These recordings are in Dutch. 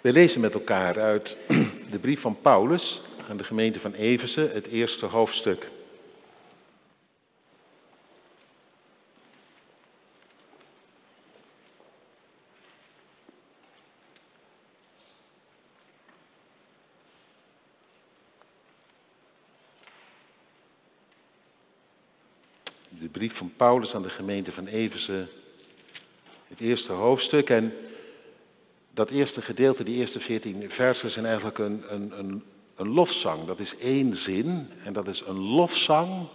We lezen met elkaar uit de brief van Paulus aan de gemeente van Efeze, het eerste hoofdstuk. De brief van Paulus aan de gemeente van Efeze, het eerste hoofdstuk. En dat eerste gedeelte, die eerste veertien versen, zijn eigenlijk een, een, een, een lofzang. Dat is één zin en dat is een lofzang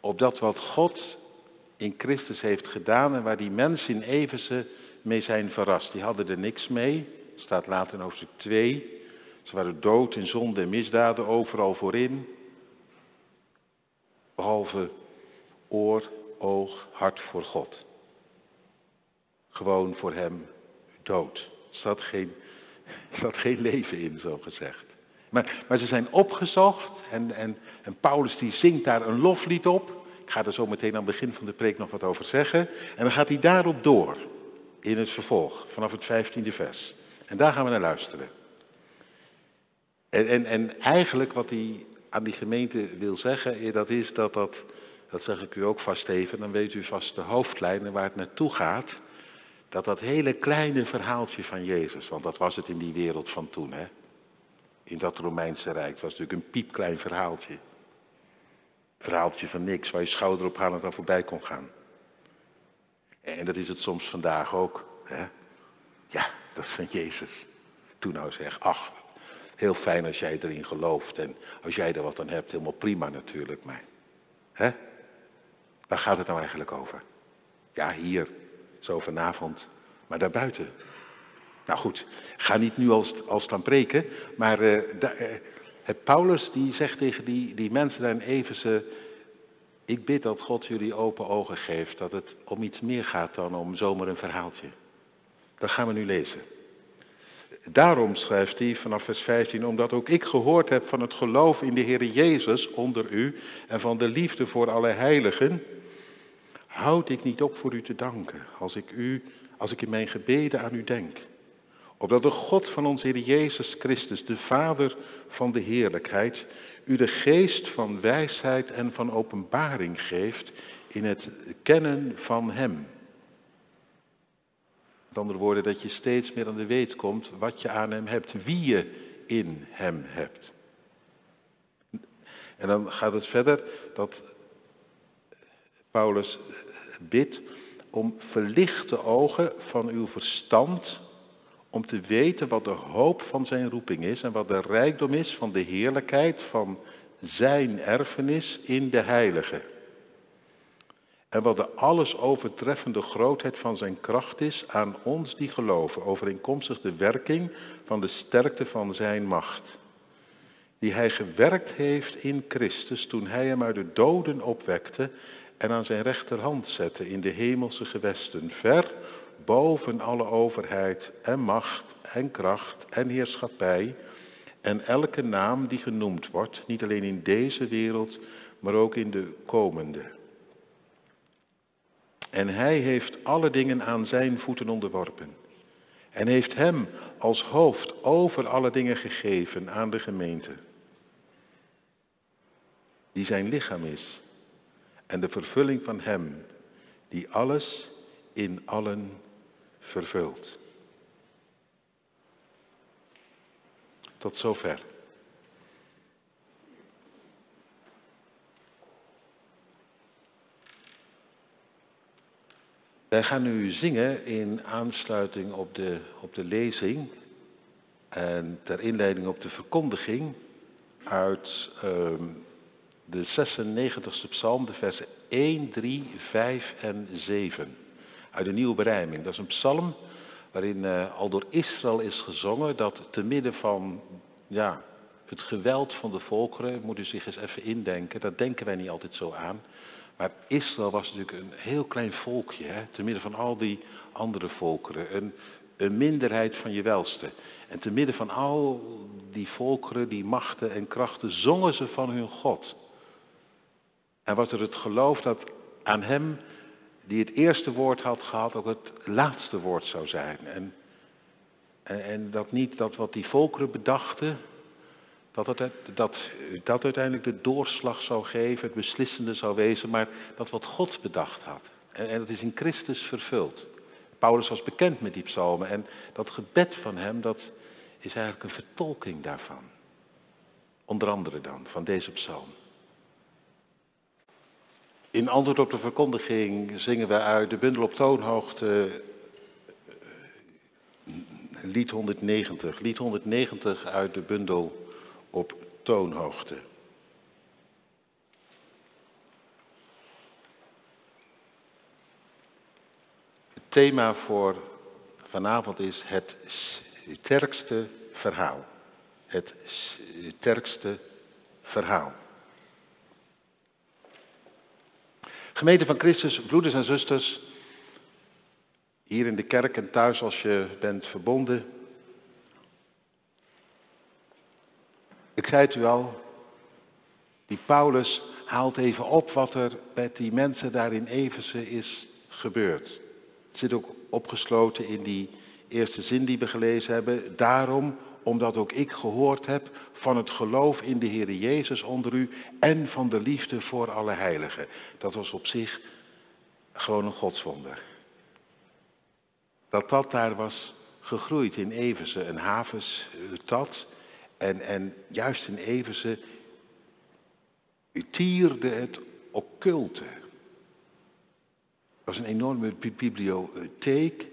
op dat wat God in Christus heeft gedaan en waar die mensen in Efeze mee zijn verrast. Die hadden er niks mee, staat later in hoofdstuk 2. Ze waren dood in zonde en misdaden, overal voorin. Behalve oor, oog, hart voor God. Gewoon voor hem dood. Er zat geen, zat geen leven in, zo gezegd. Maar, maar ze zijn opgezocht en, en, en Paulus die zingt daar een loflied op. Ik ga er zo meteen aan het begin van de preek nog wat over zeggen. En dan gaat hij daarop door in het vervolg, vanaf het vijftiende vers. En daar gaan we naar luisteren. En, en, en eigenlijk wat hij aan die gemeente wil zeggen, dat is dat dat, dat zeg ik u ook vast even, dan weet u vast de hoofdlijnen waar het naartoe gaat dat dat hele kleine verhaaltje van Jezus, want dat was het in die wereld van toen, hè? in dat Romeinse Rijk, was natuurlijk een piepklein verhaaltje. Verhaaltje van niks, waar je schouder op halen dan voorbij kon gaan. En dat is het soms vandaag ook. Hè? Ja, dat is van Jezus. Toen nou zeg, ach, heel fijn als jij erin gelooft en als jij er wat aan hebt, helemaal prima natuurlijk, maar. Hè? Waar gaat het nou eigenlijk over? Ja, hier, zo vanavond, maar daarbuiten. Nou goed, ga niet nu als, als staan preken, maar uh, Paulus die zegt tegen die, die mensen daar in Efeze, ik bid dat God jullie open ogen geeft, dat het om iets meer gaat dan om zomaar een verhaaltje. Dat gaan we nu lezen. Daarom schrijft hij vanaf vers 15, omdat ook ik gehoord heb van het geloof in de Heer Jezus onder u en van de liefde voor alle heiligen, houd ik niet op voor u te danken als ik, u, als ik in mijn gebeden aan u denk. Opdat de God van onze Heer Jezus Christus, de Vader van de heerlijkheid, u de geest van wijsheid en van openbaring geeft in het kennen van Hem. Met andere woorden, dat je steeds meer aan de weet komt wat je aan Hem hebt, wie je in Hem hebt. En dan gaat het verder dat Paulus bidt om verlichte ogen van uw verstand, om te weten wat de hoop van zijn roeping is en wat de rijkdom is van de heerlijkheid van zijn erfenis in de heilige. En wat de alles overtreffende grootheid van zijn kracht is aan ons die geloven, overeenkomstig de werking van de sterkte van zijn macht. Die hij gewerkt heeft in Christus toen hij hem uit de doden opwekte en aan zijn rechterhand zette in de hemelse gewesten, ver boven alle overheid en macht en kracht en heerschappij. En elke naam die genoemd wordt, niet alleen in deze wereld, maar ook in de komende. En hij heeft alle dingen aan zijn voeten onderworpen. En heeft hem als hoofd over alle dingen gegeven aan de gemeente, die zijn lichaam is en de vervulling van Hem, die alles in allen vervult. Tot zover. Wij gaan nu zingen in aansluiting op de, op de lezing en ter inleiding op de verkondiging uit um, de 96e psalm, de versen 1, 3, 5 en 7. Uit de nieuwe berijming. Dat is een psalm waarin uh, al door Israël is gezongen dat te midden van ja, het geweld van de volkeren, moet u zich eens even indenken, dat denken wij niet altijd zo aan. Maar Israël was natuurlijk een heel klein volkje, hè, te midden van al die andere volkeren. Een, een minderheid van je welste. En te midden van al die volkeren, die machten en krachten, zongen ze van hun God. En was er het geloof dat aan hem die het eerste woord had gehad, ook het laatste woord zou zijn. En, en, en dat niet dat wat die volkeren bedachten, dat, het, dat dat uiteindelijk de doorslag zou geven, het beslissende zou wezen, maar dat wat God bedacht had. En, en dat is in Christus vervuld. Paulus was bekend met die psalmen en dat gebed van hem, dat is eigenlijk een vertolking daarvan. Onder andere dan, van deze psalm. In antwoord op de verkondiging zingen we uit de bundel op toonhoogte eh, lied 190. Lied 190 uit de bundel op toonhoogte. Het thema voor vanavond is het sterkste verhaal. Het sterkste verhaal. Gemeente van Christus, broeders en zusters, hier in de kerk en thuis als je bent verbonden. Ik zei het u al, die Paulus haalt even op wat er met die mensen daar in Eversen is gebeurd. Het zit ook opgesloten in die eerste zin die we gelezen hebben. Daarom, omdat ook ik gehoord heb van het geloof in de Heer Jezus onder u en van de liefde voor alle heiligen. Dat was op zich gewoon een godswonder. Dat dat daar was gegroeid in Eversen, een havensstad. En, en juist in Eversen tierde het occulte. Het was een enorme bibliotheek.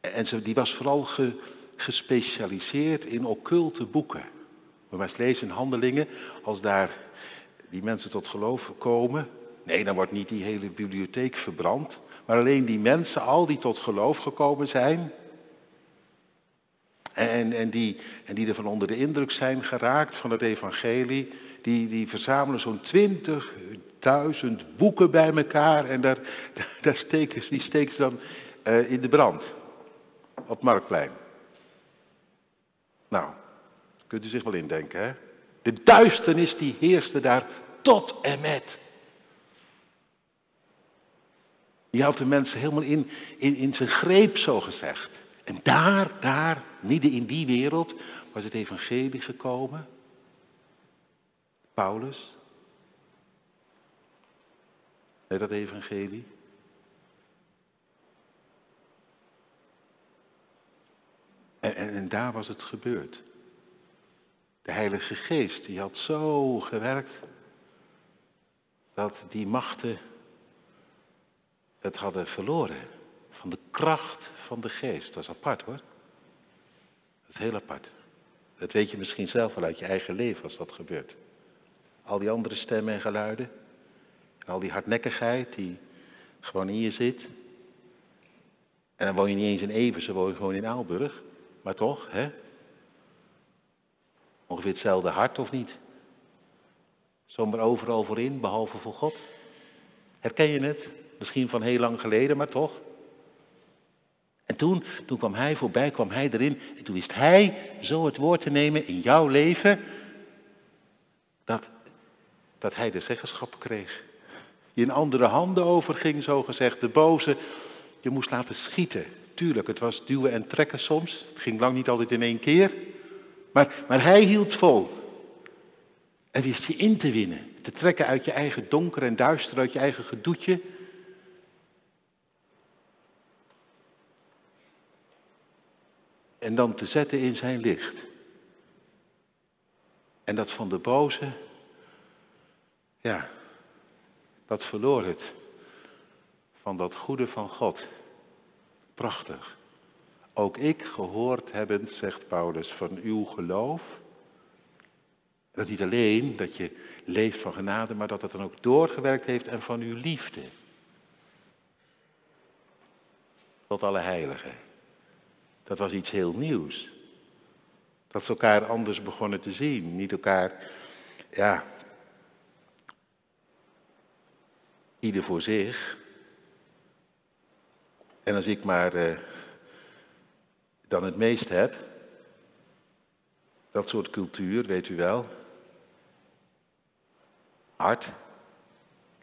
En die was vooral ge, gespecialiseerd in occulte boeken. We maar eens lezen in handelingen, als daar die mensen tot geloof komen. Nee, dan wordt niet die hele bibliotheek verbrand. Maar alleen die mensen, al die tot geloof gekomen zijn. En, en, die, en die ervan onder de indruk zijn geraakt van het evangelie. Die, die verzamelen zo'n 20.000 boeken bij elkaar. En daar, daar die steken ze dan uh, in de brand. Op Marktplein. Nou, kunt u zich wel indenken, hè? De duisternis die heerste daar tot en met. Die had de mensen helemaal in, in, in zijn greep, zo gezegd. En daar, daar, midden in die wereld, was het evangelie gekomen. Paulus. Met dat evangelie. En, en, daar was het gebeurd. De Heilige Geest, die had zo gewerkt dat die machten het hadden verloren van de kracht van de Geest. Dat is apart hoor. Dat is heel apart. Dat weet je misschien zelf wel uit je eigen leven als dat gebeurt. Al die andere stemmen en geluiden, al die hardnekkigheid die gewoon in je zit. En dan woon je niet eens in Eversen, woon je gewoon in Aalburg. Maar toch, hè? Ongeveer hetzelfde hart of niet? Zomaar overal voorin, behalve voor God. Herken je het? Misschien van heel lang geleden, maar toch. En toen, toen kwam hij voorbij, kwam hij erin. En toen wist hij zo het woord te nemen in jouw leven. Dat, dat hij de zeggenschap kreeg. Je in andere handen overging, zo gezegd. De boze, je moest laten schieten. Tuurlijk, het was duwen en trekken soms. Het ging lang niet altijd in één keer. Maar, maar hij hield vol. En wist je in te winnen. Te trekken uit je eigen donker en duister, uit je eigen gedoetje. En dan te zetten in zijn licht. En dat van de boze, ja, dat verloor het. Van dat goede van God. Prachtig. Ook ik gehoord hebbend, zegt Paulus, van uw geloof. Dat niet alleen dat je leeft van genade, maar dat het dan ook doorgewerkt heeft en van uw liefde. Tot alle heiligen. Dat was iets heel nieuws. Dat ze elkaar anders begonnen te zien. Niet elkaar, ja, ieder voor zich. En als ik maar uh, dan het meest heb, dat soort cultuur, weet u wel. Hard,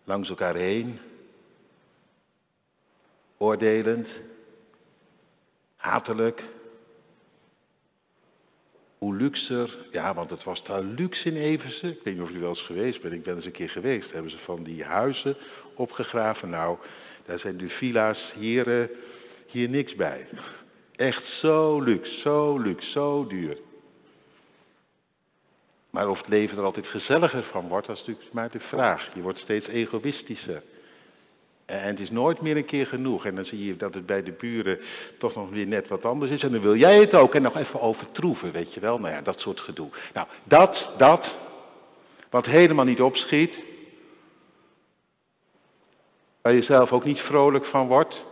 langs elkaar heen. oordelend, hatelijk. Hoe luxer, ja, want het was daar luxe in Eversen. Ik weet niet of u wel eens geweest bent, ik ben eens een keer geweest. Hebben ze van die huizen opgegraven. Nou, daar zijn de villa's hier, hier niks bij. Echt zo luxe, zo luxe, zo duur. Maar of het leven er altijd gezelliger van wordt, dat is natuurlijk maar de vraag. Je wordt steeds egoïstischer. En het is nooit meer een keer genoeg. En dan zie je dat het bij de buren toch nog weer net wat anders is. En dan wil jij het ook. En nog even overtroeven, weet je wel. Nou ja, dat soort gedoe. Nou, dat, dat, wat helemaal niet opschiet. Waar je zelf ook niet vrolijk van wordt.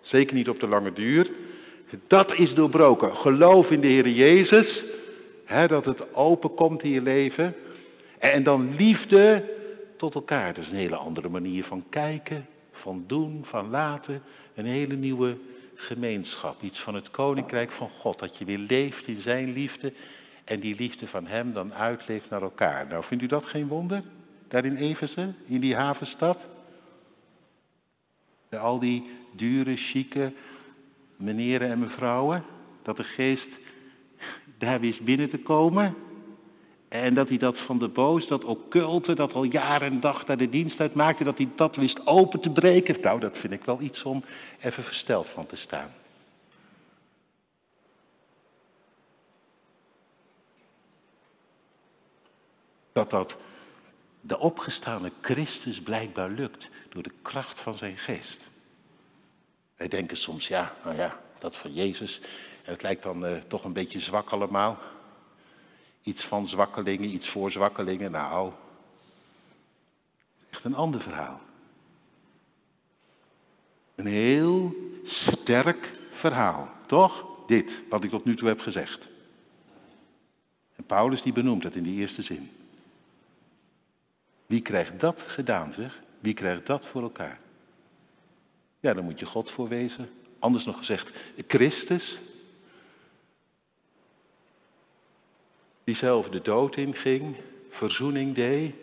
Zeker niet op de lange duur. Dat is doorbroken. Geloof in de Heer Jezus. Hè, dat het open komt in je leven. En dan liefde tot elkaar. Dat is een hele andere manier van kijken, van doen, van laten. Een hele nieuwe gemeenschap. Iets van het koninkrijk van God. Dat je weer leeft in zijn liefde. En die liefde van hem dan uitleeft naar elkaar. Nou, vindt u dat geen wonder? Daar in Eversen, in die havenstad? Al die dure, chique meneren en mevrouwen. Dat de geest daar wist binnen te komen. En dat hij dat van de boos, dat occulte, dat al jaren en dag daar de dienst uit maakte, dat hij dat wist open te breken. Nou, dat vind ik wel iets om even versteld van te staan. Dat dat de opgestane Christus blijkbaar lukt door de kracht van zijn geest. Wij denken soms, ja, nou ja, dat van Jezus, het lijkt dan uh, toch een beetje zwak allemaal. Iets van zwakkelingen, iets voor zwakkelingen. Nou, echt een ander verhaal. Een heel sterk verhaal, toch? Dit, wat ik tot nu toe heb gezegd. En Paulus die benoemt het in die eerste zin. Wie krijgt dat gedaan, zeg? Wie krijgt dat voor elkaar? Ja, dan moet je God voor wezen. Anders nog gezegd, Christus. Die zelf de dood inging, verzoening deed.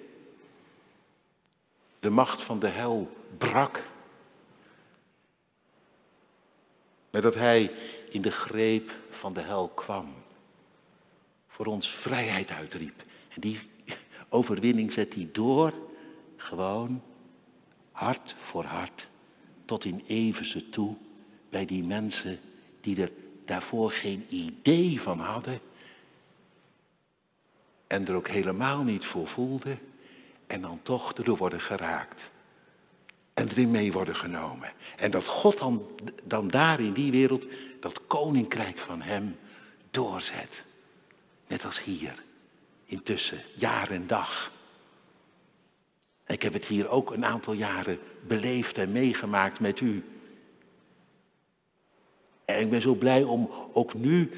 De macht van de hel brak. Maar dat hij in de greep van de hel kwam. Voor ons vrijheid uitriep. En die overwinning zet hij door. Gewoon hart voor hart tot in Everse toe bij die mensen die er daarvoor geen idee van hadden en er ook helemaal niet voor voelden en dan toch erdoor worden geraakt en erin mee worden genomen. En dat God dan, dan daar in die wereld dat koninkrijk van Hem doorzet. Net als hier, intussen, jaar en dag. Ik heb het hier ook een aantal jaren beleefd en meegemaakt met u. En ik ben zo blij om ook nu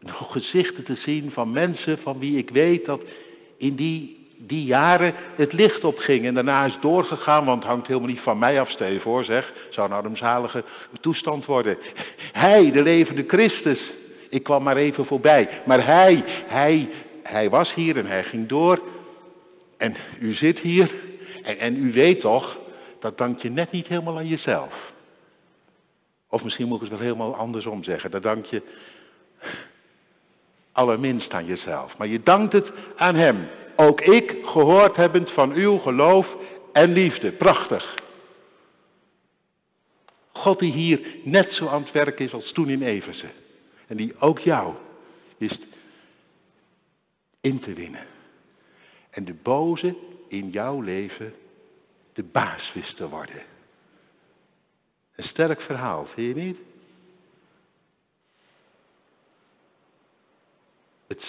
nog gezichten te zien van mensen van wie ik weet dat in die, die jaren het licht opging. En daarna is doorgegaan, want het hangt helemaal niet van mij af, stel zeg. Zou een zalige toestand worden. Hij, de levende Christus. Ik kwam maar even voorbij. Maar hij, hij, hij was hier en hij ging door. En u zit hier en, u weet toch, dat dank je net niet helemaal aan jezelf. Of misschien moet ik het wel helemaal andersom zeggen. Dat dank je allerminst aan jezelf. Maar je dankt het aan Hem. Ook ik, gehoord hebbend van uw geloof en liefde. Prachtig. God die hier net zo aan het werk is als toen in Eversen. En die ook jou wist in te winnen. En de boze in jouw leven de baas wist te worden. Een sterk verhaal, vind je niet? Het,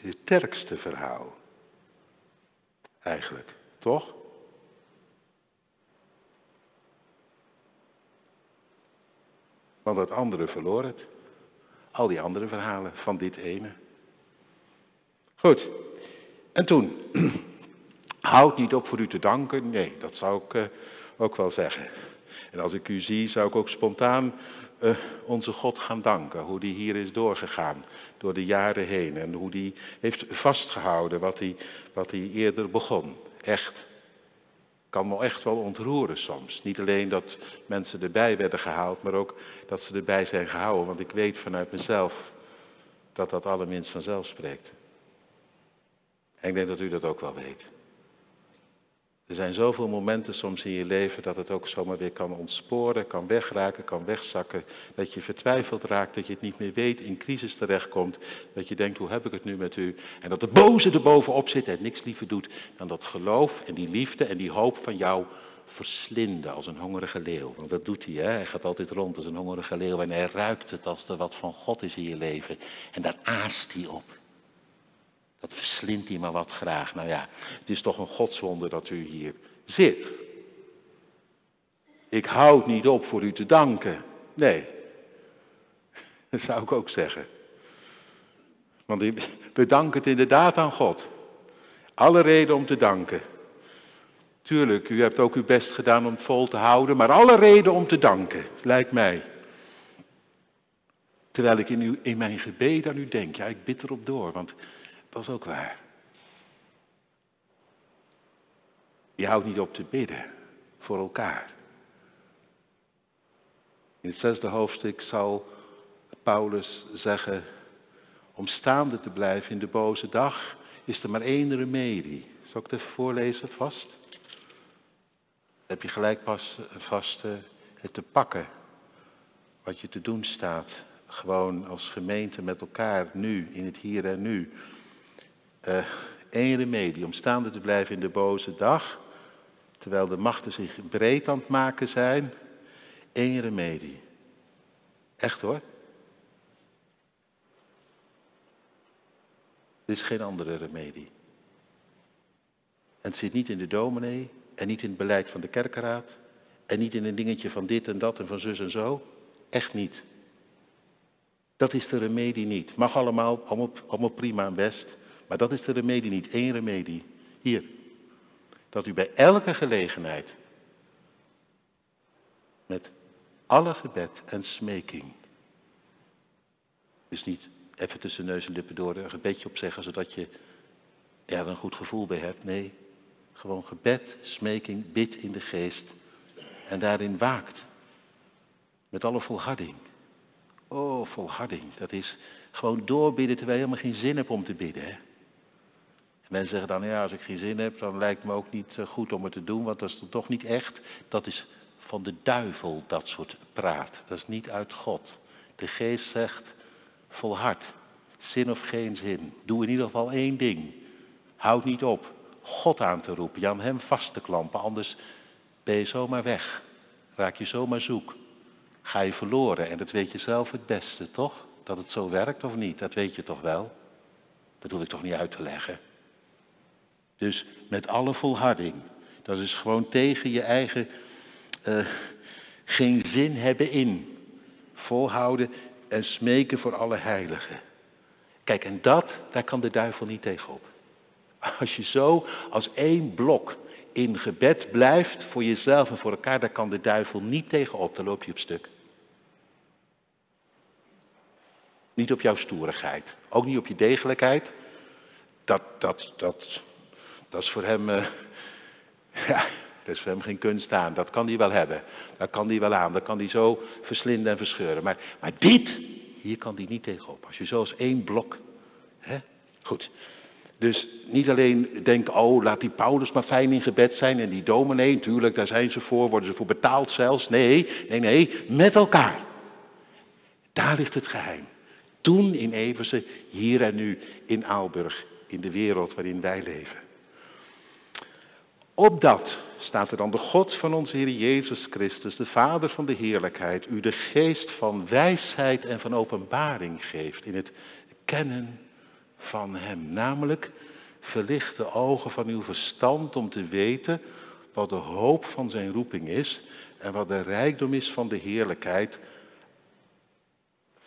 het sterkste verhaal. Eigenlijk, toch? Want dat andere verloor het. Al die andere verhalen van dit ene. Goed. En toen Houd niet op voor u te danken. Nee, dat zou ik uh, ook wel zeggen. En als ik u zie, zou ik ook spontaan uh, onze God gaan danken. Hoe die hier is doorgegaan door de jaren heen. En hoe die heeft vastgehouden wat hij, wat eerder begon. Echt. Kan me echt wel ontroeren soms. Niet alleen dat mensen erbij werden gehaald, maar ook dat ze erbij zijn gehouden. Want ik weet vanuit mezelf dat dat allerminst vanzelf spreekt. En ik denk dat u dat ook wel weet. Er zijn zoveel momenten soms in je leven dat het ook zomaar weer kan ontsporen, kan wegraken, kan wegzakken. Dat je vertwijfeld raakt, dat je het niet meer weet, in crisis terechtkomt. Dat je denkt, hoe heb ik het nu met u? En dat de boze er bovenop zit en niks liever doet dan dat geloof en die liefde en die hoop van jou verslinden als een hongerige leeuw. Want dat doet hij, hè? hij gaat altijd rond als een hongerige leeuw en hij ruikt het als er wat van God is in je leven. En daar aast hij op. Dat verslindt hij maar wat graag. Nou ja, het is toch een godswonder dat u hier zit. Ik houd niet op voor u te danken. Nee, dat zou ik ook zeggen. Want we danken het inderdaad aan God. Alle reden om te danken. Tuurlijk, u hebt ook uw best gedaan om het vol te houden, maar alle reden om te danken, lijkt mij. Terwijl ik in, in mijn gebed aan u denk, ja, ik bid erop door, want dat is ook waar. Je houdt niet op te bidden voor elkaar. In het zesde hoofdstuk zal Paulus zeggen, om staande te blijven in de boze dag is er maar één remedie. Zal ik het even voorlezen vast? heb je gelijk pas vast het te pakken. Wat je te doen staat. Gewoon als gemeente met elkaar nu, in het hier en nu. Eén uh, remedie om staande te blijven in de boze dag. Terwijl de machten zich breed aan het maken zijn. Eén remedie. Echt hoor. Er is geen andere remedie. En het zit niet in de dominee, en niet in het beleid van de kerkenraad. En niet in een dingetje van dit en dat en van zus en zo. Echt niet. Dat is de remedie niet. Mag allemaal, allemaal, allemaal prima en best. Maar dat is de remedie niet. Eén remedie. Hier. Dat u bij elke gelegenheid. Met alle gebed en smeking. Dus niet even tussen neus en lippen door een gebedje opzeggen zodat je er een goed gevoel bij hebt. Nee, gewoon gebed, smeking, bid in de geest. En daarin waakt. Met alle volharding. Oh, volharding. Dat is gewoon doorbidden terwijl je helemaal geen zin hebt om te bidden. Hè? Mensen zeggen dan, ja, als ik geen zin heb, dan lijkt me ook niet eh, goed om het te doen, want dat is toch niet echt. Dat is van de duivel, dat soort praat. Dat is niet uit God. De geest zegt, volhard. Zin of geen zin. Doe in ieder geval één ding. Houd niet op. God aan te roepen, je aan hem vast te klampen, anders ben je zomaar weg. Raak je zomaar zoek. Ga je verloren en dat weet je zelf het beste, toch? Dat het zo werkt of niet, dat weet je toch wel? Dat hoef ik toch niet uit te leggen. Dus met alle volharding. Dat is gewoon tegen je eigen uh, geen zin hebben in. Volhouden en smeken voor alle heiligen. Kijk, en dat, daar kan de duivel niet tegenop. Als je zo als één blok in gebed blijft voor jezelf en voor elkaar, daar kan de duivel niet tegenop, dan loop je op stuk. Niet op jouw stoerigheid, ook niet op je degelijkheid. Dat, dat, dat, dat is voor hem, uh, ja, dat is voor hem geen kunst aan. Dat kan hij wel hebben. Dat kan hij wel aan. Dat kan hij zo verslinden en verscheuren. Maar, maar dit, hier kan hij niet tegenop. Als je zo als één blok, hè? Goed. Dus niet alleen denken, oh laat die Paulus maar fijn in gebed zijn en die dominee, natuurlijk, daar zijn ze voor, worden ze voor betaald zelfs. Nee, nee, nee, met elkaar. Daar ligt het geheim. Toen in Eversen, hier en nu in Aalburg, in de wereld waarin wij leven. Opdat staat er dan de God van onze Heer Jezus Christus, de Vader van de heerlijkheid, u de geest van wijsheid en van openbaring geeft in het kennen van Hem. Namelijk, verlicht de ogen van uw verstand om te weten wat de hoop van Zijn roeping is en wat de rijkdom is van de heerlijkheid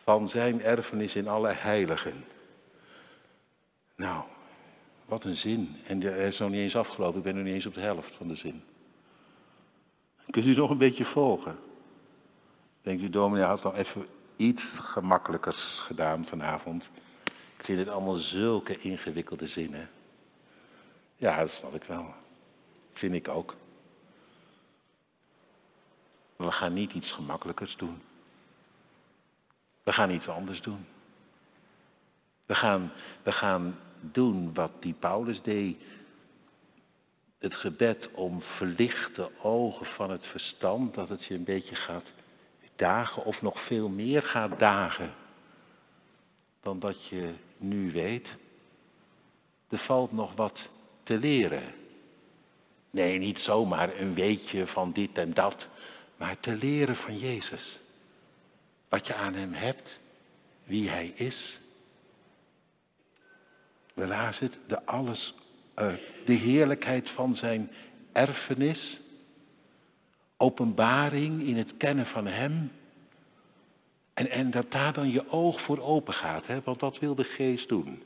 van Zijn erfenis in alle heiligen. Nou, wat een zin. En hij is nog niet eens afgelopen, ik ben nog niet eens op de helft van de zin. Kunt u nog een beetje volgen? Denkt u, dominee had nog even iets gemakkelijkers gedaan vanavond. Ik vind het allemaal zulke ingewikkelde zinnen. Ja, dat snap ik wel. Vind ik ook. We gaan niet iets gemakkelijkers doen. We gaan iets anders doen. We gaan, we gaan doen wat die Paulus deed. Het gebed om verlichte ogen van het verstand, dat het je een beetje gaat dagen of nog veel meer gaat dagen dan dat je nu weet. Er valt nog wat te leren. Nee, niet zomaar een weetje van dit en dat, maar te leren van Jezus. Wat je aan Hem hebt, wie Hij is. We lazen het, de, alles, uh, de heerlijkheid van Zijn erfenis, openbaring in het kennen van Hem. En, en dat daar dan je oog voor open gaat, hè? want dat wil de geest doen.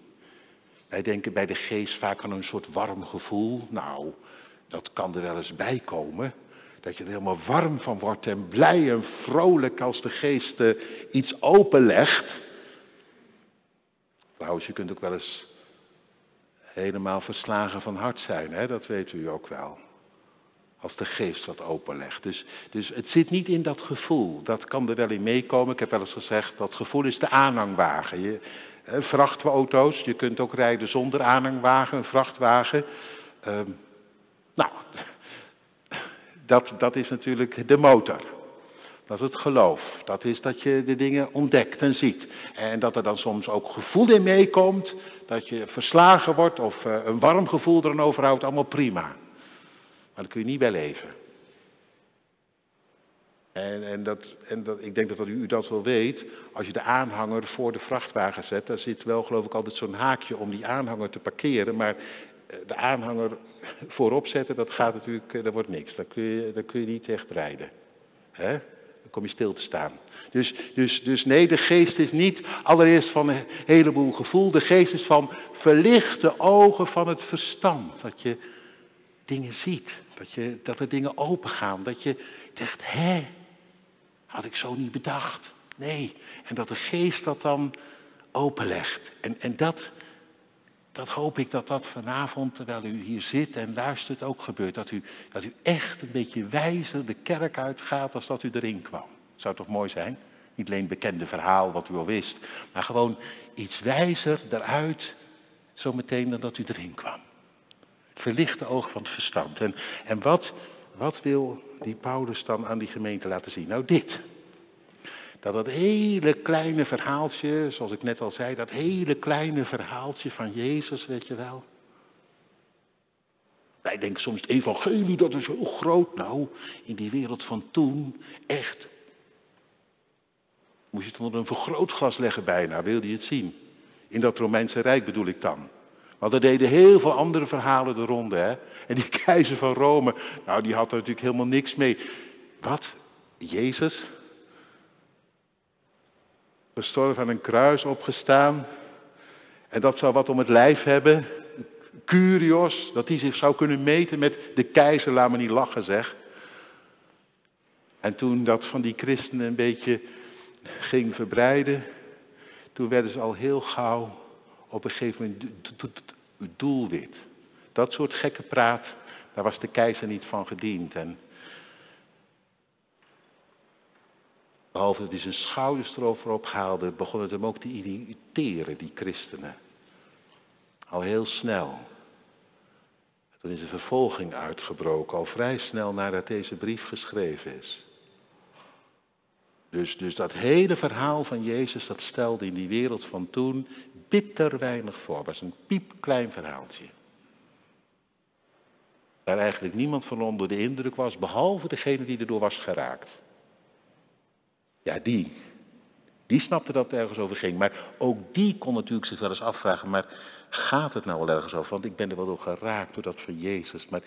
Wij denken bij de geest vaak aan een soort warm gevoel. Nou, dat kan er wel eens bij komen. Dat je er helemaal warm van wordt en blij en vrolijk als de geest uh, iets openlegt. Trouwens, je kunt ook wel eens helemaal verslagen van hart zijn, hè? dat weet u ook wel. Als de geest wat openlegt. Dus, dus het zit niet in dat gevoel. Dat kan er wel in meekomen. Ik heb wel eens gezegd, dat gevoel is de aanhangwagen. Je, vrachtauto's, je kunt ook rijden zonder aanhangwagen, een vrachtwagen. Ehm, nou, dat, dat is natuurlijk de motor. Dat is het geloof. Dat is dat je de dingen ontdekt en ziet. En dat er dan soms ook gevoel in meekomt. Dat je verslagen wordt of uh, een warm gevoel erin overhoudt. Allemaal prima. Maar daar kun je niet bij leven. En, en, dat, en dat, ik denk dat u dat wel weet. Als je de aanhanger voor de vrachtwagen zet, daar zit wel geloof ik altijd zo'n haakje om die aanhanger te parkeren. Maar eh, de aanhanger voorop zetten, dat gaat natuurlijk, eh, dat wordt niks. Daar kun je, daar kun je niet echt rijden. Hè? Kom je stil te staan. Dus, dus, dus nee, de geest is niet allereerst van een heleboel gevoel. De geest is van verlichte ogen van het verstand. Dat je dingen ziet. Dat, je, dat er dingen opengaan. Dat je zegt, hè, had ik zo niet bedacht. Nee. En dat de geest dat dan openlegt. En, en dat, dat hoop ik dat dat vanavond, terwijl u hier zit en luistert, ook gebeurt. Dat u, dat u echt een beetje wijzer de kerk uitgaat als dat u erin kwam. Zou toch mooi zijn? Niet alleen bekende verhaal wat u al wist, maar gewoon iets wijzer eruit, zometeen dan dat u erin kwam. Verlichte oog van het verstand. En, en wat, wat wil die Paulus dan aan die gemeente laten zien? Nou, dit. Dat dat hele kleine verhaaltje, zoals ik net al zei, dat hele kleine verhaaltje van Jezus, weet je wel. Wij denken soms, het evangelie, dat is heel groot. Nou, in die wereld van toen, echt. Moest je het onder een vergrootglas leggen bijna, wilde je het zien. In dat Romeinse Rijk bedoel ik dan. Want er deden heel veel andere verhalen de ronde. Hè? En die keizer van Rome, nou die had er natuurlijk helemaal niks mee. Wat? Jezus? Gestorven aan een kruis opgestaan. En dat zou wat om het lijf hebben. Curios, dat hij zich zou kunnen meten met de keizer, laat me niet lachen zeg. En toen dat van die christenen een beetje ging verbreiden, toen werden ze al heel gauw op een gegeven moment doelwit. Dat soort gekke praat, daar was de keizer niet van gediend. En behalve dat hij zijn schouders erover ophaalde, begon het hem ook te irriteren, die christenen. Al heel snel. Toen is een vervolging uitgebroken, al vrij snel nadat deze brief geschreven is. Dus, dus dat hele verhaal van Jezus, dat stelde in die wereld van toen bitter weinig voor. Het was een piepklein verhaaltje. Waar eigenlijk niemand van onder de indruk was, behalve degene die erdoor was geraakt. Ja, die. Die snapte dat het ergens over ging. Maar ook die kon natuurlijk zich wel eens afvragen, maar gaat het nou wel ergens over? Want ik ben er wel door geraakt door dat van Jezus. Maar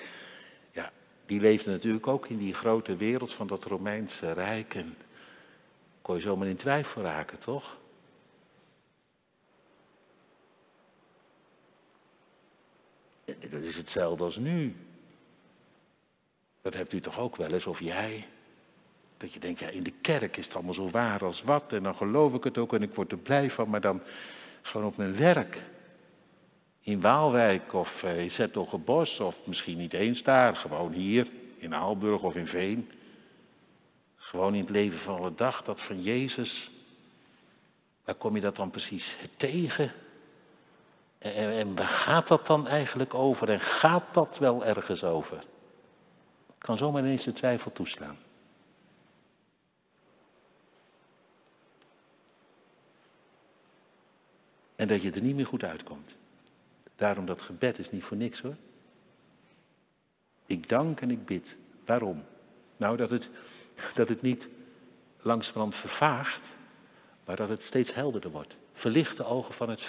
ja, die leefde natuurlijk ook in die grote wereld van dat Romeinse Rijk. En kon je zomaar in twijfel raken, toch? Dat is hetzelfde als nu. Dat hebt u toch ook wel eens, of jij? Dat je denkt, ja, in de kerk is het allemaal zo waar als wat. En dan geloof ik het ook en ik word er blij van. Maar dan gewoon op mijn werk. In Waalwijk of uh, in Zettelgebos of misschien niet eens daar. Gewoon hier in Aalburg of in Veen. Gewoon in het leven van alle dag, dat van Jezus. Waar kom je dat dan precies tegen? En, en waar gaat dat dan eigenlijk over? En gaat dat wel ergens over? Ik kan zomaar ineens de twijfel toeslaan. En dat je er niet meer goed uitkomt. Daarom dat gebed is niet voor niks hoor. Ik dank en ik bid. Waarom? Nou, dat het, dat het niet langzamerhand vervaagt, maar dat het steeds helderder wordt. Verlicht de ogen van het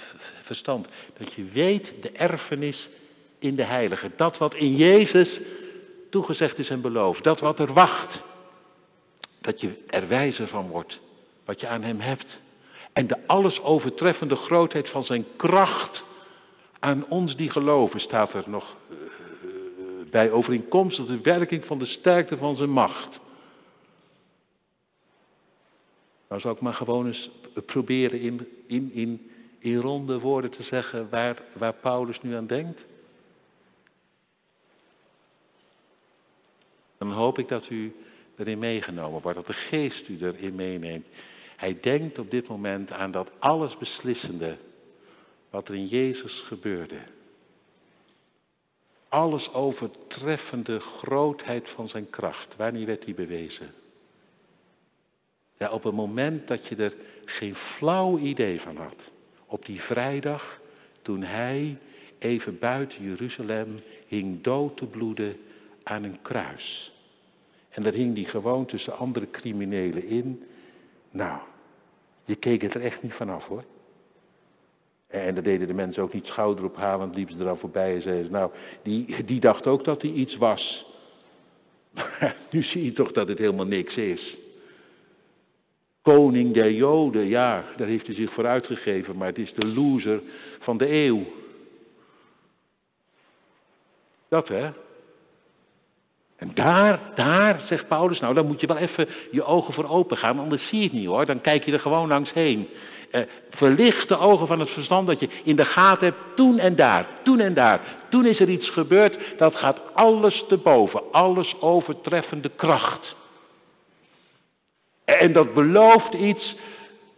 verstand. Dat je weet de erfenis in de heilige. Dat wat in Jezus toegezegd is en beloofd. Dat wat er wacht. Dat je er wijzer van wordt. Wat je aan hem hebt. En de alles overtreffende grootheid van zijn kracht aan ons die geloven, staat er nog eh, bij overeenkomstig de werking van de sterkte van zijn macht. Nou zal ik maar gewoon eens proberen in, in, in, in ronde woorden te zeggen waar, waar Paulus nu aan denkt. Dan hoop ik dat u erin meegenomen wordt, dat de geest u erin meeneemt. Hij denkt op dit moment aan dat alles beslissende wat er in Jezus gebeurde. Alles overtreffende grootheid van zijn kracht. Wanneer werd die bewezen? Ja, op het moment dat je er geen flauw idee van had. Op die vrijdag, toen hij even buiten Jeruzalem hing dood te bloeden aan een kruis. En daar hing hij gewoon tussen andere criminelen in. Nou, je keek het er echt niet vanaf hoor. En daar deden de mensen ook niet schouderophalend, liepen ze er voorbij en zeiden nou, die, die dacht ook dat hij iets was. Nu zie je toch dat het helemaal niks is. Koning der Joden, ja, daar heeft hij zich voor uitgegeven, maar het is de loser van de eeuw. Dat hè. En daar, daar, zegt Paulus, nou dan moet je wel even je ogen voor open gaan, anders zie je het niet hoor. Dan kijk je er gewoon langs heen. Eh, verlicht de ogen van het verstand dat je in de gaten hebt, toen en daar, toen en daar. Toen is er iets gebeurd, dat gaat alles te boven, alles overtreffende kracht. En dat belooft iets,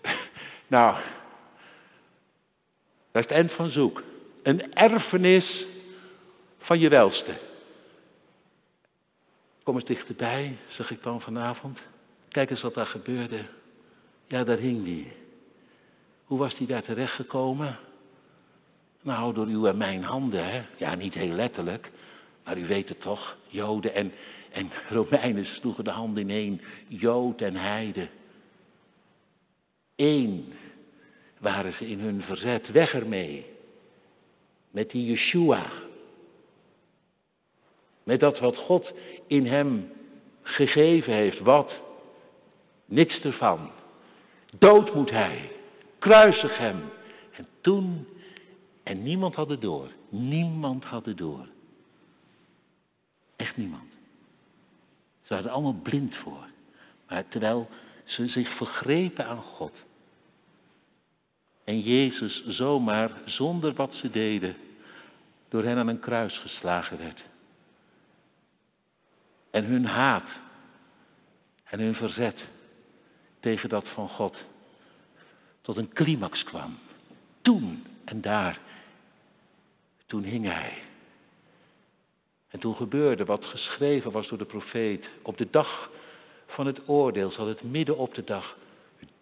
nou, dat is het eind van zoek. Een erfenis van je welste. Kom eens dichterbij, zeg ik dan vanavond. Kijk eens wat daar gebeurde. Ja, daar hing die. Hoe was die daar terechtgekomen? Nou, door uw en mijn handen, hè? Ja, niet heel letterlijk, maar u weet het toch. Joden en, en Romeinen sloegen de handen ineen. Jood en Heide. Eén waren ze in hun verzet. Weg ermee. Met die Yeshua. Met dat wat God in hem gegeven heeft. Wat? Niks ervan. Dood moet hij. Kruisig hem. En toen, en niemand had het door. Niemand had het door. Echt niemand. Ze waren allemaal blind voor. Maar terwijl ze zich vergrepen aan God. En Jezus zomaar, zonder wat ze deden, door hen aan een kruis geslagen werd. En hun haat en hun verzet tegen dat van God tot een climax kwam. Toen en daar, toen hing hij. En toen gebeurde wat geschreven was door de profeet. Op de dag van het oordeel zal het midden op de dag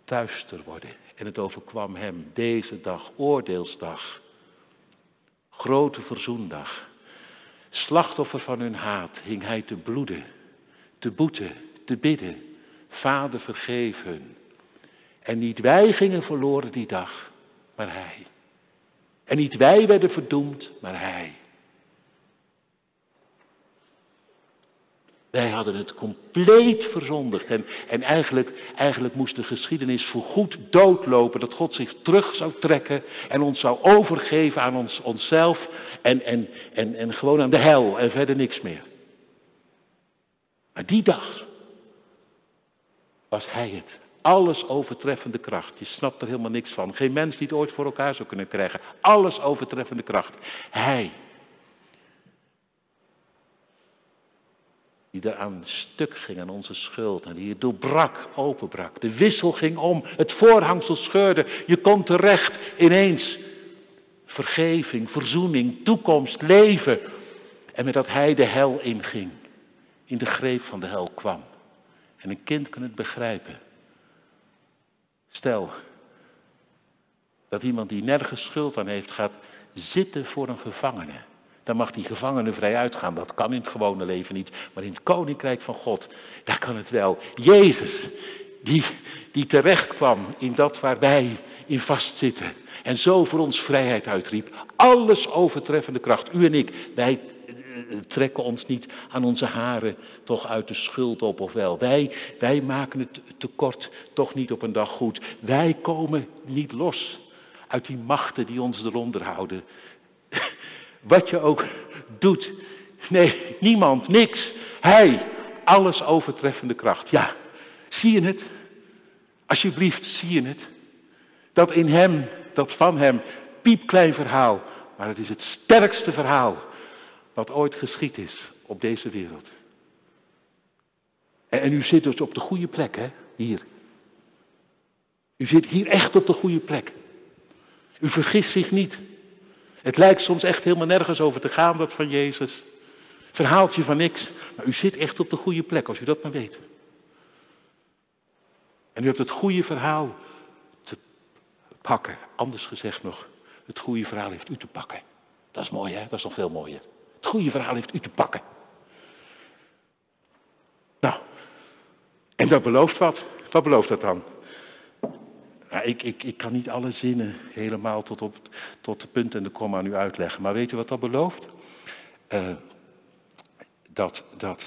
duister worden. En het overkwam hem deze dag, oordeelsdag. Grote verzoendag. Slachtoffer van hun haat hing hij te bloeden, te boeten, te bidden. Vader vergeef hun. En niet wij gingen verloren die dag, maar hij. En niet wij werden verdoemd, maar hij. Wij hadden het compleet verzondigd. En, en eigenlijk, eigenlijk moest de geschiedenis voorgoed doodlopen. Dat God zich terug zou trekken en ons zou overgeven aan ons, onszelf. En, en, en, en gewoon aan de hel en verder niks meer. Maar die dag was hij het. Alles overtreffende kracht. Je snapt er helemaal niks van. Geen mens die het ooit voor elkaar zou kunnen krijgen. Alles overtreffende kracht. Hij. Die eraan stuk ging aan onze schuld en die het doorbrak, openbrak. De wissel ging om, het voorhangsel scheurde. Je komt terecht ineens. Vergeving, verzoening, toekomst, leven. En met dat hij de hel inging, in de greep van de hel kwam. En een kind kan het begrijpen. Stel dat iemand die nergens schuld aan heeft gaat zitten voor een gevangene. Dan mag die gevangene vrij uitgaan. Dat kan in het gewone leven niet. Maar in het koninkrijk van God, daar kan het wel. Jezus, die, die terecht kwam in dat waar wij in vastzitten. En zo voor ons vrijheid uitriep. Alles overtreffende kracht. U en ik, wij eh, trekken ons niet aan onze haren toch uit de schuld op of wel. Wij, wij maken het tekort toch niet op een dag goed. Wij komen niet los uit die machten die ons eronder houden. Wat je ook doet. Nee, niemand, niks. Hij, alles overtreffende kracht. Ja, zie je het? Alsjeblieft, zie je het? Dat in hem, dat van hem, piepklein verhaal. Maar het is het sterkste verhaal wat ooit geschied is op deze wereld. En, en u zit dus op de goede plek, hè? Hier. U zit hier echt op de goede plek. U vergist zich niet. Het lijkt soms echt helemaal nergens over te gaan, dat van Jezus. Verhaaltje van niks. Maar u zit echt op de goede plek, als u dat maar weet. En u hebt het goede verhaal te pakken. Anders gezegd nog, het goede verhaal heeft u te pakken. Dat is mooi, hè? Dat is nog veel mooier. Het goede verhaal heeft u te pakken. Nou, en dat belooft wat. Wat belooft dat dan? Nou, ik, ik, ik kan niet alle zinnen helemaal tot, op, tot de punt en de komma aan u uitleggen. Maar weet u wat dat belooft? Uh, dat, dat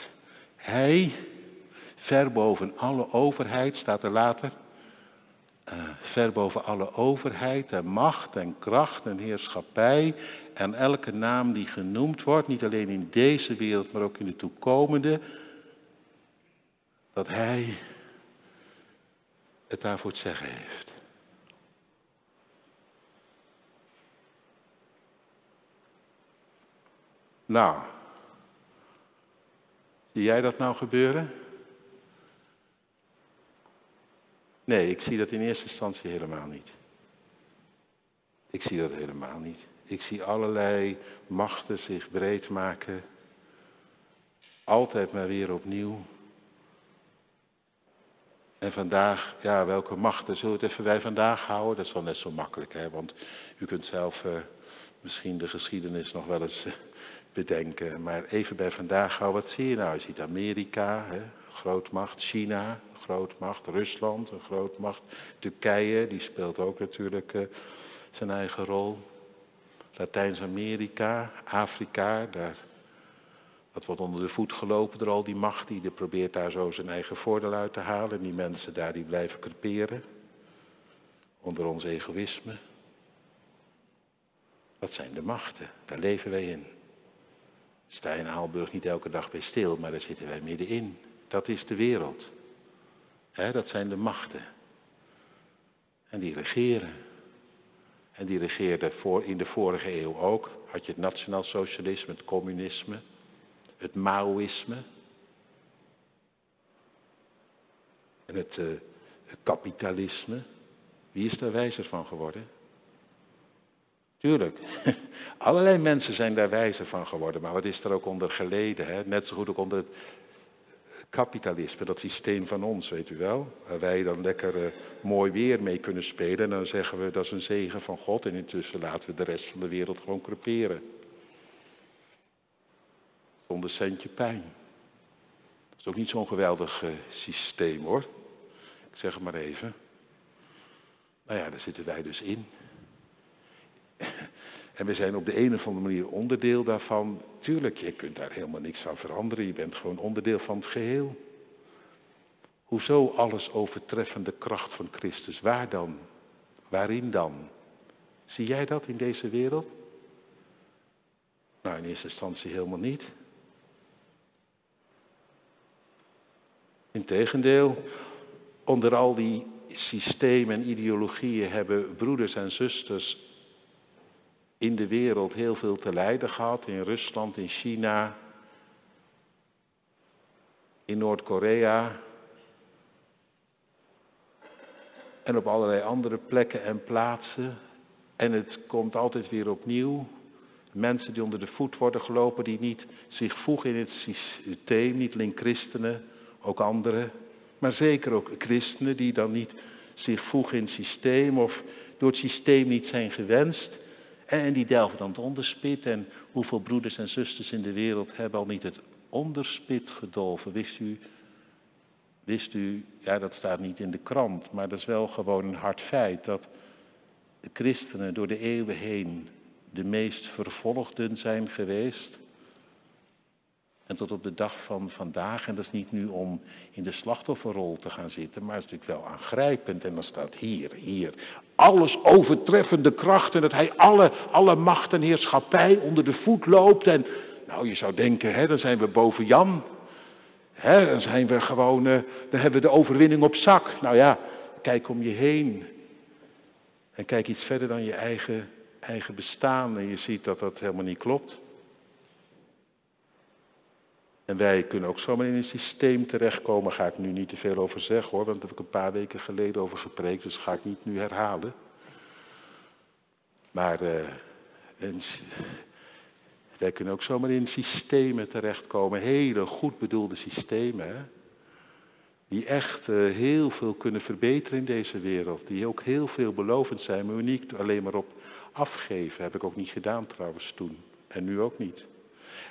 hij ver boven alle overheid, staat er later, uh, ver boven alle overheid en macht en kracht en heerschappij en elke naam die genoemd wordt, niet alleen in deze wereld, maar ook in de toekomende, dat hij het daarvoor te zeggen heeft. Nou, zie jij dat nou gebeuren? Nee, ik zie dat in eerste instantie helemaal niet. Ik zie dat helemaal niet. Ik zie allerlei machten zich breed maken. Altijd maar weer opnieuw. En vandaag, ja, welke machten zullen we het even bij vandaag houden? Dat is wel net zo makkelijk, hè? Want u kunt zelf uh, misschien de geschiedenis nog wel eens uh, bedenken. Maar even bij vandaag houden, wat zie je nou? Je ziet Amerika, hè? grootmacht, China, grootmacht, Rusland, een grootmacht, Turkije, die speelt ook natuurlijk uh, zijn eigen rol. Latijns-Amerika, Afrika, daar, dat wordt onder de voet gelopen door al die macht die probeert daar zo zijn eigen voordeel uit te halen. En die mensen daar die blijven creperen onder ons egoïsme. Dat zijn de machten, daar leven wij in. Sta in Aalburg niet elke dag bij stil, maar daar zitten wij middenin. Dat is de wereld. dat zijn de machten. En die regeren. En die regeerde voor, in de vorige eeuw ook. Had je het nationaal socialisme, het communisme, het Maoïsme. En het, uh, het kapitalisme. Wie is daar wijzer van geworden? Tuurlijk, allerlei mensen zijn daar wijzer van geworden, maar wat is er ook onder geleden? Hè? Net zo goed ook onder het kapitalisme, dat systeem van ons, weet u wel. Waar wij dan lekker uh, mooi weer mee kunnen spelen en dan zeggen we dat is een zegen van God en intussen laten we de rest van de wereld gewoon creperen. Zonder centje pijn. Dat is ook niet zo'n geweldig uh, systeem hoor. Ik zeg het maar even. Nou ja, daar zitten wij dus in. En we zijn op de een of andere manier onderdeel daarvan. Tuurlijk, je kunt daar helemaal niks aan veranderen. Je bent gewoon onderdeel van het geheel. Hoezo alles overtreffende kracht van Christus? Waar dan? Waarin dan? Zie jij dat in deze wereld? Nou, in eerste instantie helemaal niet. Integendeel, onder al die systemen en ideologieën hebben broeders en zusters in de wereld heel veel te lijden gehad, in Rusland, in China. in Noord-Korea en op allerlei andere plekken en plaatsen. En het komt altijd weer opnieuw. Mensen die onder de voet worden gelopen, die niet zich voegen in het systeem, niet alleen christenen, ook anderen, maar zeker ook christenen die dan niet zich voegen in het systeem of door het systeem niet zijn gewenst. En die delven dan het onderspit. En hoeveel broeders en zusters in de wereld hebben al niet het onderspit gedolven? Wist u, wist u, ja dat staat niet in de krant, maar dat is wel gewoon een hard feit, dat de christenen door de eeuwen heen de meest vervolgden zijn geweest. En tot op de dag van vandaag, en dat is niet nu om in de slachtofferrol te gaan zitten, maar het is natuurlijk wel aangrijpend. En dan staat hier, hier, alles overtreffende kracht en dat hij alle, alle macht en heerschappij onder de voet loopt. En nou, je zou denken, hè, dan zijn we boven Jan. Hè, dan zijn we gewoon, uh, dan hebben we de overwinning op zak. Nou ja, kijk om je heen. En kijk iets verder dan je eigen, eigen bestaan en je ziet dat dat helemaal niet klopt. En wij kunnen ook zomaar in een systeem terechtkomen. Ga ik nu niet te veel over zeggen hoor, want daar heb ik een paar weken geleden over gepreekt, dus ga ik niet nu herhalen. Maar een, wij kunnen ook zomaar in systemen terechtkomen, hele goed bedoelde systemen, hè? die echt uh, heel veel kunnen verbeteren in deze wereld, die ook heel veelbelovend zijn, maar niet alleen maar op afgeven. Heb ik ook niet gedaan trouwens toen en nu ook niet.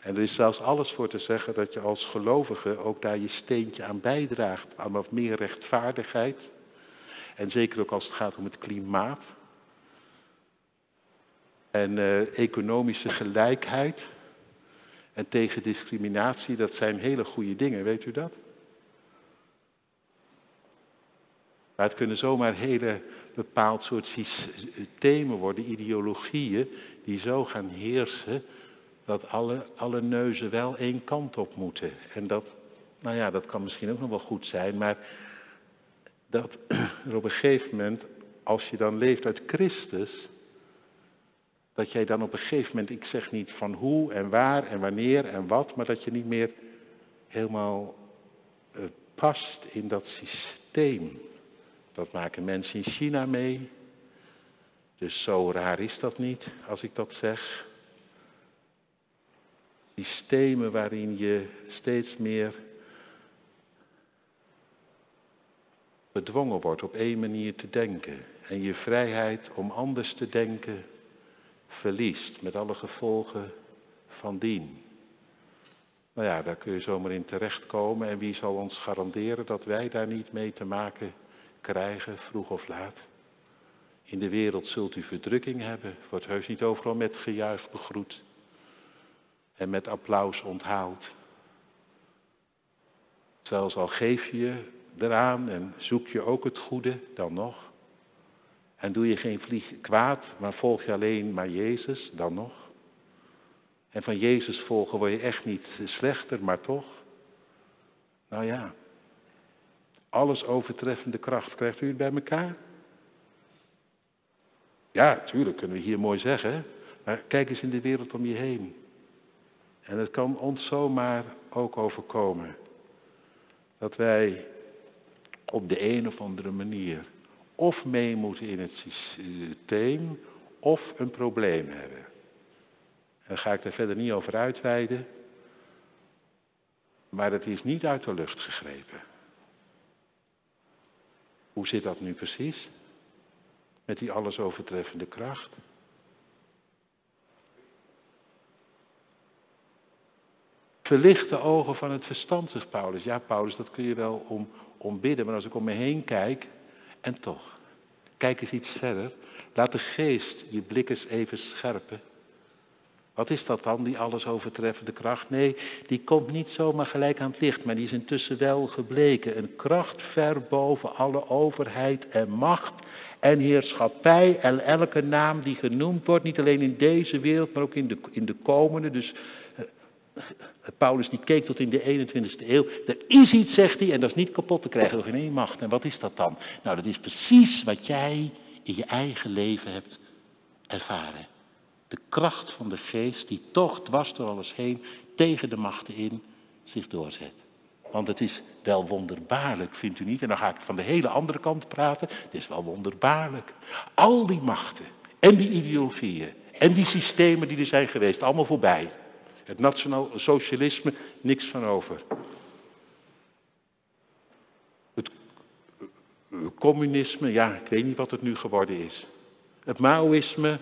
En er is zelfs alles voor te zeggen dat je als gelovige ook daar je steentje aan bijdraagt. Aan wat meer rechtvaardigheid. En zeker ook als het gaat om het klimaat. En uh, economische gelijkheid. En tegen discriminatie, dat zijn hele goede dingen, weet u dat? Maar het kunnen zomaar hele bepaald soort systemen worden, ideologieën, die zo gaan heersen dat alle, alle neuzen wel één kant op moeten. En dat, nou ja, dat kan misschien ook nog wel goed zijn, maar dat op een gegeven moment, als je dan leeft uit Christus, dat jij dan op een gegeven moment, ik zeg niet van hoe en waar en wanneer en wat, maar dat je niet meer helemaal uh, past in dat systeem. Dat maken mensen in China mee. Dus zo raar is dat niet als ik dat zeg systemen waarin je steeds meer bedwongen wordt op één manier te denken en je vrijheid om anders te denken verliest met alle gevolgen van dien. Nou ja, daar kun je zomaar in terechtkomen en wie zal ons garanderen dat wij daar niet mee te maken krijgen, vroeg of laat. In de wereld zult u verdrukking hebben, wordt heus niet overal met gejuich begroet en met applaus onthaald. Zelfs al geef je eraan en zoek je ook het goede, dan nog. En doe je geen vlieg kwaad, maar volg je alleen maar Jezus, dan nog. En van Jezus volgen word je echt niet slechter, maar toch. Nou ja, alles overtreffende kracht. Krijgt u het bij elkaar? Ja, tuurlijk kunnen we hier mooi zeggen. Maar kijk eens in de wereld om je heen. En het kan ons zomaar ook overkomen. Dat wij op de een of andere manier of mee moeten in het systeem of een probleem hebben. En ga ik er verder niet over uitweiden. Maar het is niet uit de lucht gegrepen. Hoe zit dat nu precies? Met die alles overtreffende kracht? Verlicht de ogen van het verstand, zegt Paulus. Ja, Paulus, dat kun je wel om, om bidden, maar als ik om me heen kijk, en toch, kijk eens iets verder. Laat de geest je blik eens even scherpen. Wat is dat dan, die alles overtreffende kracht? Nee, die komt niet zomaar gelijk aan het licht, maar die is intussen wel gebleken. Een kracht ver boven alle overheid en macht en heerschappij en elke naam die genoemd wordt, niet alleen in deze wereld, maar ook in de, in de komende. Dus Paulus die keek tot in de 21ste eeuw. Er is iets, zegt hij, en dat is niet kapot te krijgen door geen macht. En wat is dat dan? Nou, dat is precies wat jij in je eigen leven hebt ervaren. De kracht van de geest die toch dwars door alles heen tegen de machten in zich doorzet. Want het is wel wonderbaarlijk, vindt u niet? En dan ga ik van de hele andere kant praten. Het is wel wonderbaarlijk. Al die machten en die ideologieën en die systemen die er zijn geweest, allemaal voorbij. Het nationaal socialisme, niks van over. Het communisme, ja, ik weet niet wat het nu geworden is. Het Maoïsme,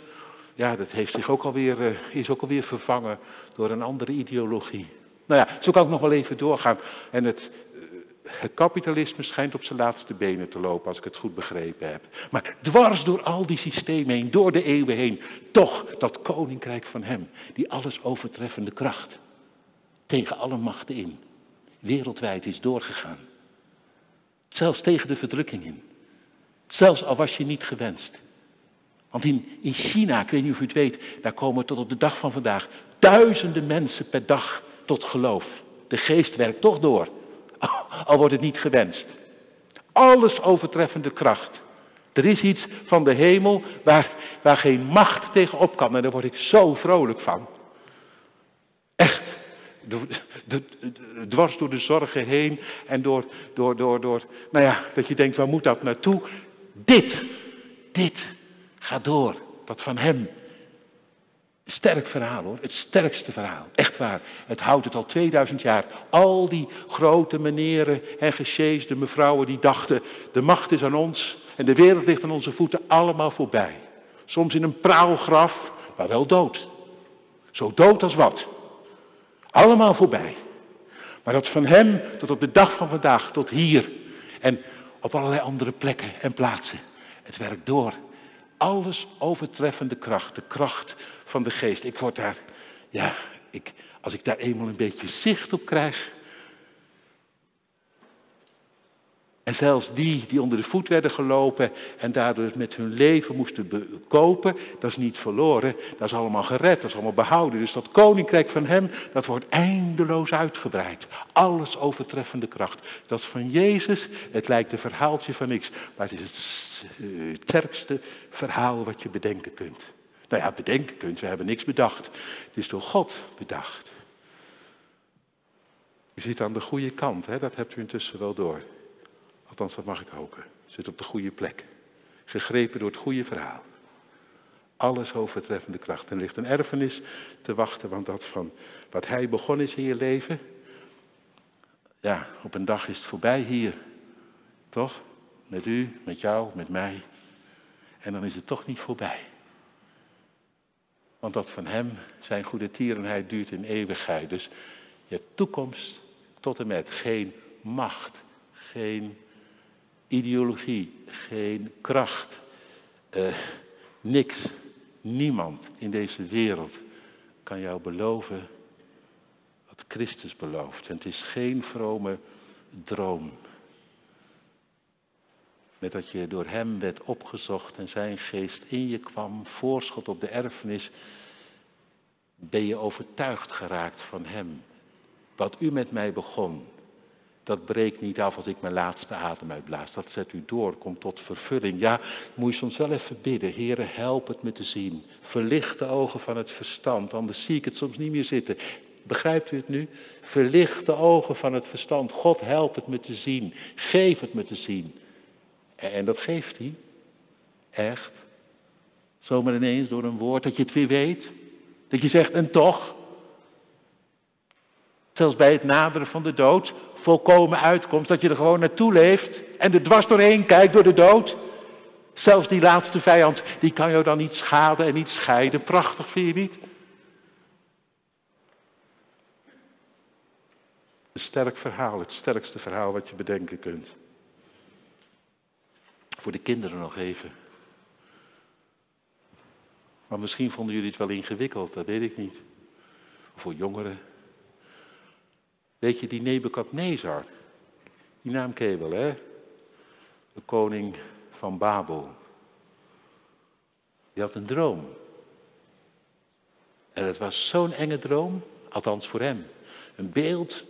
ja, dat heeft zich ook alweer, uh, is ook alweer vervangen door een andere ideologie. Nou ja, zo kan ik nog wel even doorgaan. En het, het kapitalisme schijnt op zijn laatste benen te lopen, als ik het goed begrepen heb. Maar dwars door al die systemen heen, door de eeuwen heen, toch dat koninkrijk van hem, die alles overtreffende kracht, tegen alle machten in, wereldwijd is doorgegaan. Zelfs tegen de verdrukking in. Zelfs al was je niet gewenst. Want in, in China, ik weet niet of u het weet, daar komen tot op de dag van vandaag duizenden mensen per dag tot geloof. De geest werkt toch door, al wordt het niet gewenst. Alles overtreffende kracht. Er is iets van de hemel waar, waar geen macht tegen op kan en daar word ik zo vrolijk van. Echt, dwars door de zorgen heen en door, door, door, door, nou ja, dat je denkt, waar moet dat naartoe? Dit, dit Ga door. Dat van hem. Sterk verhaal hoor. Het sterkste verhaal. Echt waar. Het houdt het al 2000 jaar. Al die grote meneren en gesjeesde mevrouwen die dachten. De macht is aan ons. En de wereld ligt aan onze voeten. Allemaal voorbij. Soms in een praalgraf. Maar wel dood. Zo dood als wat. Allemaal voorbij. Maar dat van hem tot op de dag van vandaag. Tot hier. En op allerlei andere plekken en plaatsen. Het werkt door alles overtreffende kracht, de kracht van de geest. Ik word daar, ja, ik, als ik daar eenmaal een beetje zicht op krijg. En zelfs die die onder de voet werden gelopen en daardoor met hun leven moesten kopen, dat is niet verloren, dat is allemaal gered, dat is allemaal behouden. Dus dat koninkrijk van hem, dat wordt eindeloos uitgebreid. Alles overtreffende kracht. Dat van Jezus, het lijkt een verhaaltje van niks, maar het is het eh, het sterkste verhaal wat je bedenken kunt. Nou ja, bedenken kunt, we hebben niks bedacht. Het is door God bedacht. U zit aan de goede kant, hè? dat hebt u intussen wel door. Althans, dat mag ik hopen. U zit op de goede plek. Gegrepen door het goede verhaal. Alles overtreffende kracht. En er ligt een erfenis te wachten, want dat van wat hij begonnen is in je leven. Ja, op een dag is het voorbij hier. Toch? Met u, met jou, met mij. En dan is het toch niet voorbij. Want dat van Hem, zijn goede tierenheid, duurt in eeuwigheid. Dus je hebt toekomst tot en met geen macht, geen ideologie, geen kracht, uh, niks, niemand in deze wereld kan jou beloven wat Christus belooft. En het is geen vrome droom. Met dat je door hem werd opgezocht en zijn geest in je kwam, voorschot op de erfenis, ben je overtuigd geraakt van hem. Wat u met mij begon, dat breekt niet af als ik mijn laatste adem uitblaas. Dat zet u door, komt tot vervulling. Ja, moet je soms wel even bidden. Heere, help het me te zien. Verlicht de ogen van het verstand, anders zie ik het soms niet meer zitten. Begrijpt u het nu? Verlicht de ogen van het verstand. God help het me te zien. Geef het me te zien. En dat geeft hij. Echt. Zomaar ineens door een woord dat je het weer weet. Dat je zegt, en toch. Zelfs bij het naderen van de dood. Volkomen uitkomst dat je er gewoon naartoe leeft. En er dwars doorheen kijkt door de dood. Zelfs die laatste vijand, die kan jou dan niet schaden en niet scheiden. Prachtig, vind je niet? Een sterk verhaal, het sterkste verhaal wat je bedenken kunt. Voor de kinderen nog even. Maar misschien vonden jullie het wel ingewikkeld, dat weet ik niet. voor jongeren. Weet je, die Nebukadnezar, die naam ken je wel, hè? De koning van Babel. Die had een droom. En het was zo'n enge droom, althans voor hem. Een beeld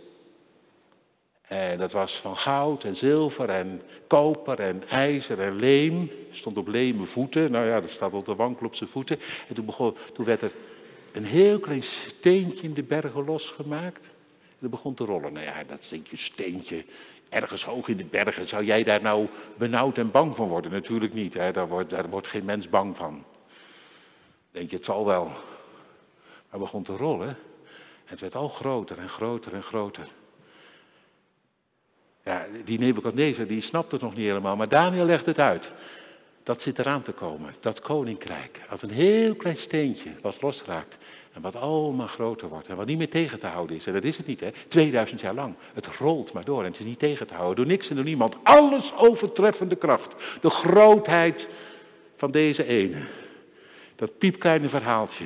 en dat was van goud en zilver en koper en ijzer en leem. Stond op lemen voeten. Nou ja, dat staat op de wankel op zijn voeten. En toen, begon, toen werd er een heel klein steentje in de bergen losgemaakt. Dat begon te rollen. Nou ja, dat zinkje steentje, ergens hoog in de bergen. Zou jij daar nou benauwd en bang van worden? Natuurlijk niet, hè? Daar, wordt, daar wordt geen mens bang van. Denk je, het zal wel. Maar begon te rollen. En het werd al groter en groter en groter. Ja, die Nebuchadnezzar die snapt het nog niet helemaal, maar Daniel legt het uit. Dat zit eraan te komen, dat koninkrijk. Als een heel klein steentje wat losraakt en wat allemaal groter wordt en wat niet meer tegen te houden is. En dat is het niet, hè? 2000 jaar lang. Het rolt maar door en het is niet tegen te houden door niks en door niemand. Alles overtreffende kracht. De grootheid van deze ene. Dat piepkleine verhaaltje.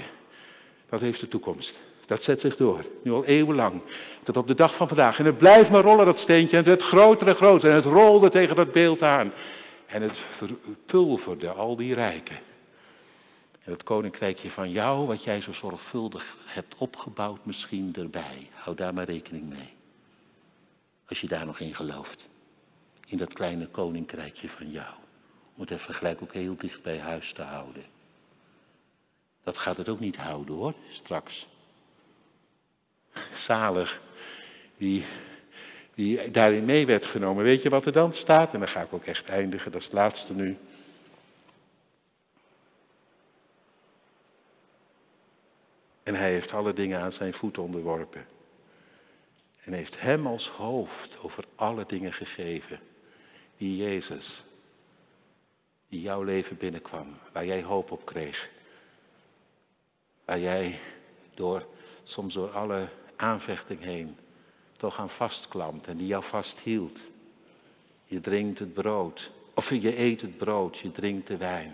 Dat heeft de toekomst. Dat zet zich door, nu al eeuwenlang. Tot op de dag van vandaag. En het blijft maar rollen, dat steentje. En het werd groter en. En het rolde tegen dat beeld aan. En het verpulverde al die rijken. En het koninkrijkje van jou, wat jij zo zorgvuldig hebt opgebouwd, misschien erbij. Hou daar maar rekening mee. Als je daar nog in gelooft. In dat kleine koninkrijkje van jou. Om het even gelijk ook heel dicht bij huis te houden. Dat gaat het ook niet houden hoor, straks. Zalig, die, die daarin mee werd genomen. Weet je wat er dan staat? En dan ga ik ook echt eindigen, dat is het laatste nu. En hij heeft alle dingen aan zijn voet onderworpen. En heeft hem als hoofd over alle dingen gegeven. Die Jezus, die jouw leven binnenkwam, waar jij hoop op kreeg. Waar jij door, soms door alle aanvechting heen, toch aan vastklampt en die jou vasthield. Je drinkt het brood, of je eet het brood, je drinkt de wijn,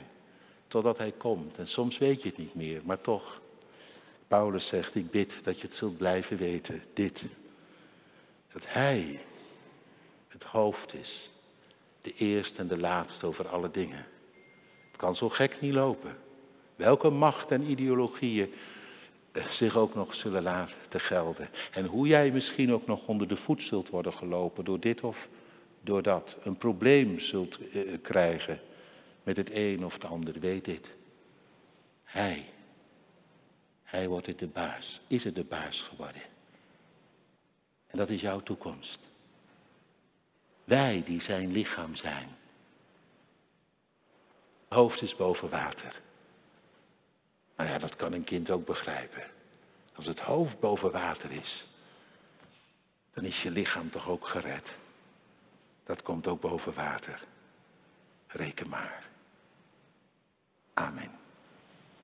totdat hij komt. En soms weet je het niet meer, maar toch. Paulus zegt, ik bid dat je het zult blijven weten, dit. Dat hij het hoofd is, de eerste en de laatste over alle dingen. Het kan zo gek niet lopen. Welke macht en ideologieën zich ook nog zullen laten gelden. En hoe jij misschien ook nog onder de voet zult worden gelopen door dit of door dat. Een probleem zult eh, krijgen met het een of het ander, weet dit. Hij, hij wordt het de baas, is het de baas geworden. En dat is jouw toekomst. Wij die zijn lichaam zijn. Hoofd is boven water. Nou ja, dat kan een kind ook begrijpen. Als het hoofd boven water is, dan is je lichaam toch ook gered. Dat komt ook boven water. Reken maar. Amen.